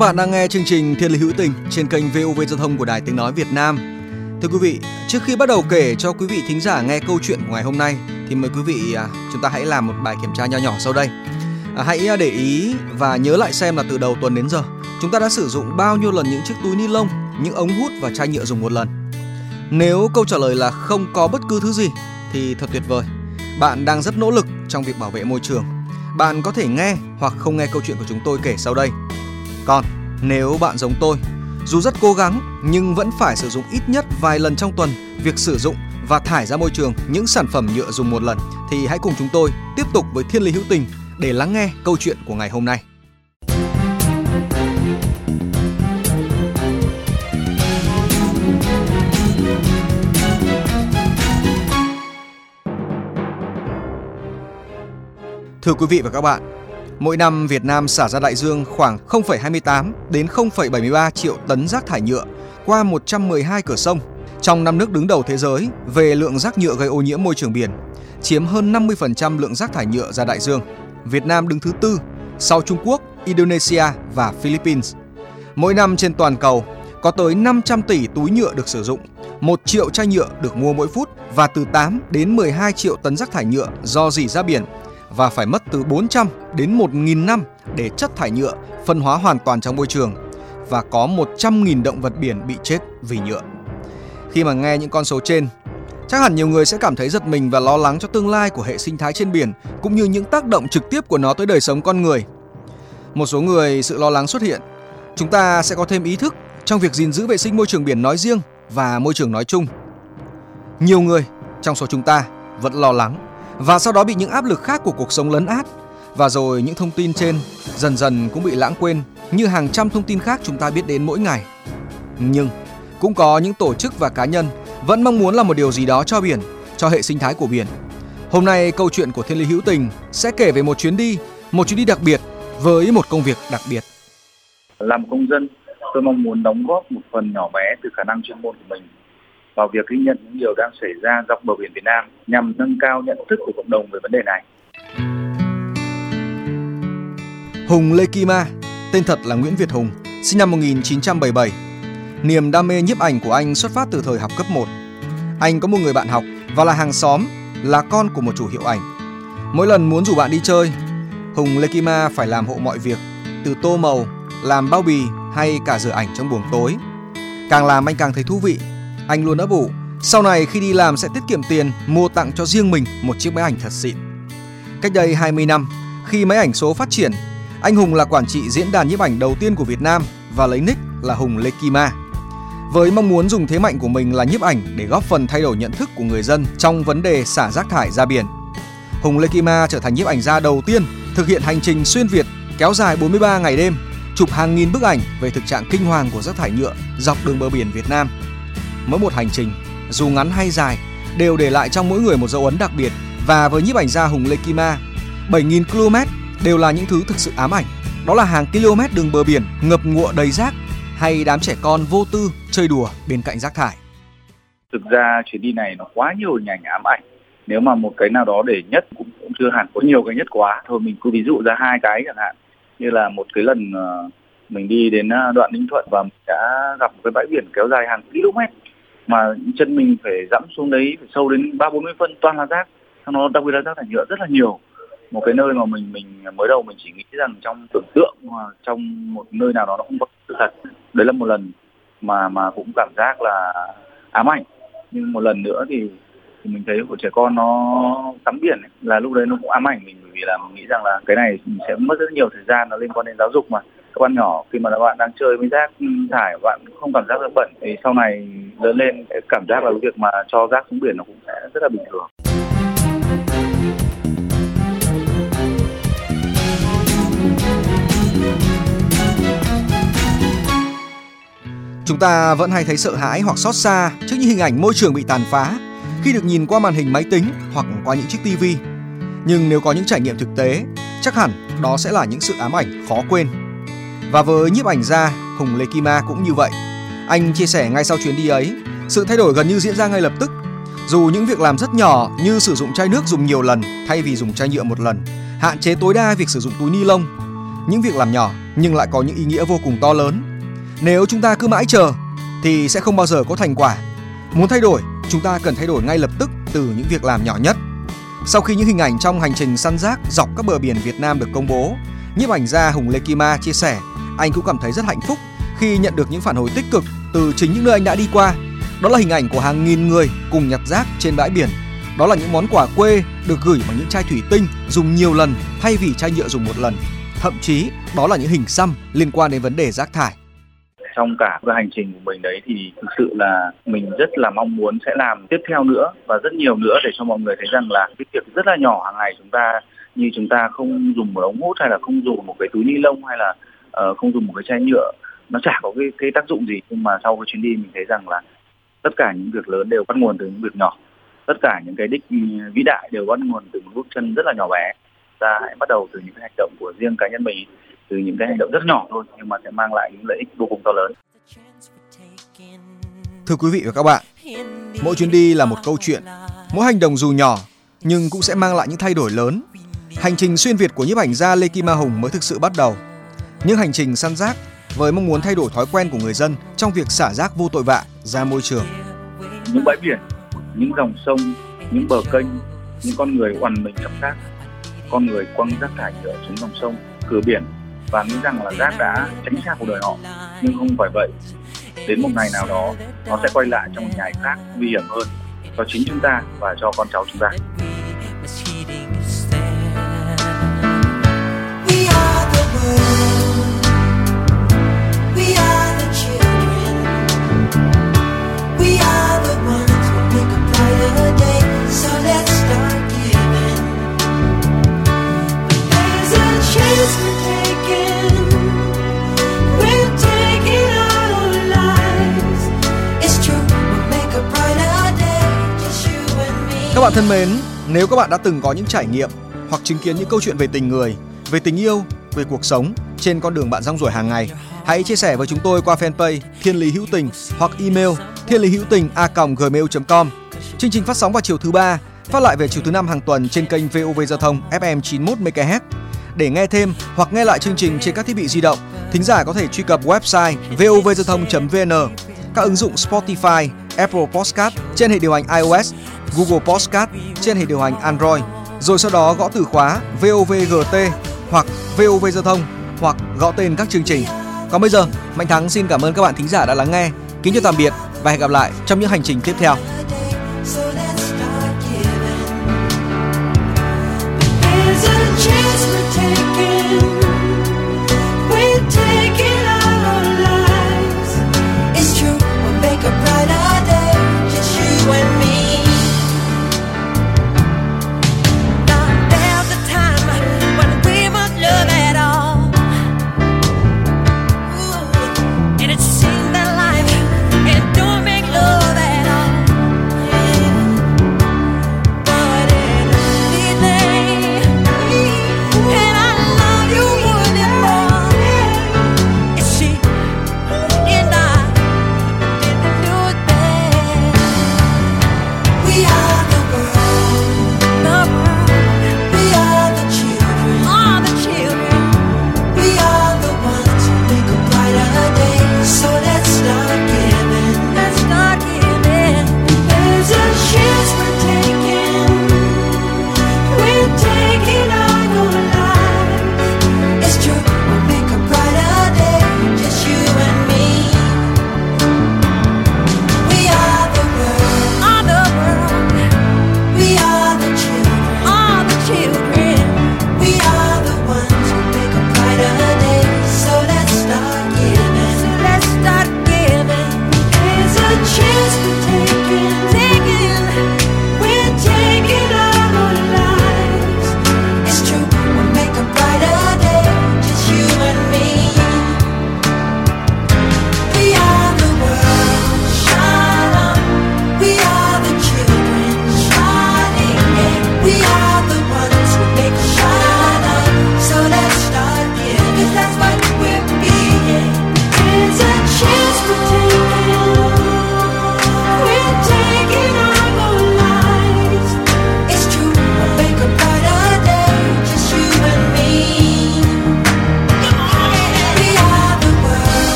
Các bạn đang nghe chương trình Thiên lý hữu tình trên kênh VOV Giao thông của Đài Tiếng Nói Việt Nam. Thưa quý vị, trước khi bắt đầu kể cho quý vị thính giả nghe câu chuyện của ngày hôm nay thì mời quý vị à, chúng ta hãy làm một bài kiểm tra nho nhỏ sau đây. À, hãy à, để ý và nhớ lại xem là từ đầu tuần đến giờ chúng ta đã sử dụng bao nhiêu lần những chiếc túi ni lông, những ống hút và chai nhựa dùng một lần. Nếu câu trả lời là không có bất cứ thứ gì thì thật tuyệt vời. Bạn đang rất nỗ lực trong việc bảo vệ môi trường. Bạn có thể nghe hoặc không nghe câu chuyện của chúng tôi kể sau đây. Còn nếu bạn giống tôi, dù rất cố gắng nhưng vẫn phải sử dụng ít nhất vài lần trong tuần việc sử dụng và thải ra môi trường những sản phẩm nhựa dùng một lần thì hãy cùng chúng tôi tiếp tục với Thiên lý hữu tình để lắng nghe câu chuyện của ngày hôm nay. Thưa quý vị và các bạn, mỗi năm Việt Nam xả ra đại dương khoảng 0,28 đến 0,73 triệu tấn rác thải nhựa qua 112 cửa sông. Trong năm nước đứng đầu thế giới về lượng rác nhựa gây ô nhiễm môi trường biển, chiếm hơn 50% lượng rác thải nhựa ra đại dương. Việt Nam đứng thứ tư sau Trung Quốc, Indonesia và Philippines. Mỗi năm trên toàn cầu có tới 500 tỷ túi nhựa được sử dụng, 1 triệu chai nhựa được mua mỗi phút và từ 8 đến 12 triệu tấn rác thải nhựa do dỉ ra biển và phải mất từ 400 đến 1.000 năm để chất thải nhựa phân hóa hoàn toàn trong môi trường và có 100.000 động vật biển bị chết vì nhựa. Khi mà nghe những con số trên, chắc hẳn nhiều người sẽ cảm thấy giật mình và lo lắng cho tương lai của hệ sinh thái trên biển cũng như những tác động trực tiếp của nó tới đời sống con người. Một số người sự lo lắng xuất hiện, chúng ta sẽ có thêm ý thức trong việc gìn giữ vệ sinh môi trường biển nói riêng và môi trường nói chung. Nhiều người trong số chúng ta vẫn lo lắng và sau đó bị những áp lực khác của cuộc sống lấn át và rồi những thông tin trên dần dần cũng bị lãng quên như hàng trăm thông tin khác chúng ta biết đến mỗi ngày. Nhưng cũng có những tổ chức và cá nhân vẫn mong muốn là một điều gì đó cho biển, cho hệ sinh thái của biển. Hôm nay câu chuyện của Thiên Lý Hữu Tình sẽ kể về một chuyến đi, một chuyến đi đặc biệt với một công việc đặc biệt. làm công dân tôi mong muốn đóng góp một phần nhỏ bé từ khả năng chuyên môn của mình vào việc ghi nhận những điều đang xảy ra dọc bờ biển Việt Nam nhằm nâng cao nhận thức của cộng đồng về vấn đề này. Hùng Lê Kima, tên thật là Nguyễn Việt Hùng, sinh năm 1977. Niềm đam mê nhiếp ảnh của anh xuất phát từ thời học cấp 1. Anh có một người bạn học và là hàng xóm, là con của một chủ hiệu ảnh. Mỗi lần muốn rủ bạn đi chơi, Hùng Lê Kima phải làm hộ mọi việc, từ tô màu, làm bao bì hay cả rửa ảnh trong buồng tối. Càng làm anh càng thấy thú vị. Anh luôn ấp ủ, sau này khi đi làm sẽ tiết kiệm tiền mua tặng cho riêng mình một chiếc máy ảnh thật xịn. Cách đây 20 năm, khi máy ảnh số phát triển, anh Hùng là quản trị diễn đàn nhiếp ảnh đầu tiên của Việt Nam và lấy nick là Hùng Lê Với mong muốn dùng thế mạnh của mình là nhiếp ảnh để góp phần thay đổi nhận thức của người dân trong vấn đề xả rác thải ra biển. Hùng Lê trở thành nhiếp ảnh gia đầu tiên thực hiện hành trình xuyên Việt kéo dài 43 ngày đêm, chụp hàng nghìn bức ảnh về thực trạng kinh hoàng của rác thải nhựa dọc đường bờ biển Việt Nam. Mỗi một hành trình, dù ngắn hay dài, đều để lại trong mỗi người một dấu ấn đặc biệt và với nhiếp ảnh gia Hùng Lê Kim Ma, 7.000 km đều là những thứ thực sự ám ảnh. Đó là hàng km đường bờ biển ngập ngụa đầy rác hay đám trẻ con vô tư chơi đùa bên cạnh rác thải. Thực ra chuyến đi này nó quá nhiều hình ảnh ám ảnh. Nếu mà một cái nào đó để nhất cũng, cũng chưa hẳn có nhiều cái nhất quá. Thôi mình cứ ví dụ ra hai cái chẳng hạn. Như là một cái lần ờ, mình đi đến ờ, đoạn Ninh Thuận và mình đã gặp một cái bãi biển kéo dài hàng km mà chân mình phải dẫm xuống đấy phải sâu đến ba bốn mươi phân toàn là rác. sau Nó đặc biệt là rác thải nhựa rất là nhiều. Một cái nơi mà mình mình mới đầu mình chỉ nghĩ rằng trong tưởng tượng mà trong một nơi nào đó nó không có sự thật. Đấy là một lần mà mà cũng cảm giác là ám ảnh. Nhưng một lần nữa thì, thì mình thấy của trẻ con nó tắm biển ấy, là lúc đấy nó cũng ám ảnh mình. Bởi vì là mình nghĩ rằng là cái này mình sẽ mất rất nhiều thời gian nó liên quan đến giáo dục mà. Các bạn nhỏ khi mà các bạn đang chơi với rác ừ, thải bạn không cảm giác được bẩn. Thì sau này lớn lên cảm giác là cái việc mà cho rác xuống biển nó cũng sẽ rất là bình thường Chúng ta vẫn hay thấy sợ hãi hoặc xót xa trước những hình ảnh môi trường bị tàn phá khi được nhìn qua màn hình máy tính hoặc qua những chiếc tivi. Nhưng nếu có những trải nghiệm thực tế, chắc hẳn đó sẽ là những sự ám ảnh khó quên. Và với nhiếp ảnh gia Hùng Lê Kima cũng như vậy. Anh chia sẻ ngay sau chuyến đi ấy, sự thay đổi gần như diễn ra ngay lập tức. Dù những việc làm rất nhỏ như sử dụng chai nước dùng nhiều lần thay vì dùng chai nhựa một lần, hạn chế tối đa việc sử dụng túi ni lông. Những việc làm nhỏ nhưng lại có những ý nghĩa vô cùng to lớn nếu chúng ta cứ mãi chờ thì sẽ không bao giờ có thành quả. Muốn thay đổi, chúng ta cần thay đổi ngay lập tức từ những việc làm nhỏ nhất. Sau khi những hình ảnh trong hành trình săn rác dọc các bờ biển Việt Nam được công bố, nhiếp ảnh gia Hùng Lê Kima chia sẻ, anh cũng cảm thấy rất hạnh phúc khi nhận được những phản hồi tích cực từ chính những nơi anh đã đi qua. Đó là hình ảnh của hàng nghìn người cùng nhặt rác trên bãi biển. Đó là những món quà quê được gửi bằng những chai thủy tinh dùng nhiều lần thay vì chai nhựa dùng một lần. Thậm chí đó là những hình xăm liên quan đến vấn đề rác thải trong cả cái hành trình của mình đấy thì thực sự là mình rất là mong muốn sẽ làm tiếp theo nữa và rất nhiều nữa để cho mọi người thấy rằng là cái việc rất là nhỏ hàng ngày chúng ta như chúng ta không dùng một ống hút hay là không dùng một cái túi ni lông hay là uh, không dùng một cái chai nhựa nó chả có cái cái tác dụng gì nhưng mà sau cái chuyến đi mình thấy rằng là tất cả những việc lớn đều bắt nguồn từ những việc nhỏ tất cả những cái đích ừ, vĩ đại đều bắt nguồn từ một bước chân rất là nhỏ bé ta hãy bắt đầu từ những cái hành động của riêng cá nhân mình từ những cái hành động rất nhỏ thôi nhưng mà sẽ mang lại những lợi ích vô cùng to lớn. Thưa quý vị và các bạn, mỗi chuyến đi là một câu chuyện, mỗi hành động dù nhỏ nhưng cũng sẽ mang lại những thay đổi lớn. Hành trình xuyên Việt của nhiếp ảnh gia Lê Kim Ma Hùng mới thực sự bắt đầu. Những hành trình săn rác với mong muốn thay đổi thói quen của người dân trong việc xả rác vô tội vạ ra môi trường. Những bãi biển, những dòng sông, những bờ kênh, những con người oằn mình trong rác, con người quăng rác thải nhựa xuống dòng sông, cửa biển và nghĩ rằng là rác đã tránh xa cuộc đời họ. Nhưng không phải vậy. Đến một ngày nào đó nó sẽ quay lại trong một ngày khác nguy hiểm hơn cho chính chúng ta và cho con cháu chúng ta. Các bạn thân mến, nếu các bạn đã từng có những trải nghiệm hoặc chứng kiến những câu chuyện về tình người, về tình yêu, về cuộc sống trên con đường bạn rong ruổi hàng ngày, hãy chia sẻ với chúng tôi qua fanpage Thiên Lý Hữu Tình hoặc email thiên lý hữu tình a gmail.com. Chương trình phát sóng vào chiều thứ ba, phát lại về chiều thứ năm hàng tuần trên kênh VOV Giao thông FM 91 MHz. Để nghe thêm hoặc nghe lại chương trình trên các thiết bị di động, thính giả có thể truy cập website vovgiao thông.vn, các ứng dụng Spotify, Apple Podcast trên hệ điều hành iOS Google Podcast trên hệ điều hành Android, rồi sau đó gõ từ khóa VOVGT hoặc VOV Giao thông hoặc gõ tên các chương trình. Còn bây giờ, Mạnh Thắng xin cảm ơn các bạn thính giả đã lắng nghe. Kính chào tạm biệt và hẹn gặp lại trong những hành trình tiếp theo.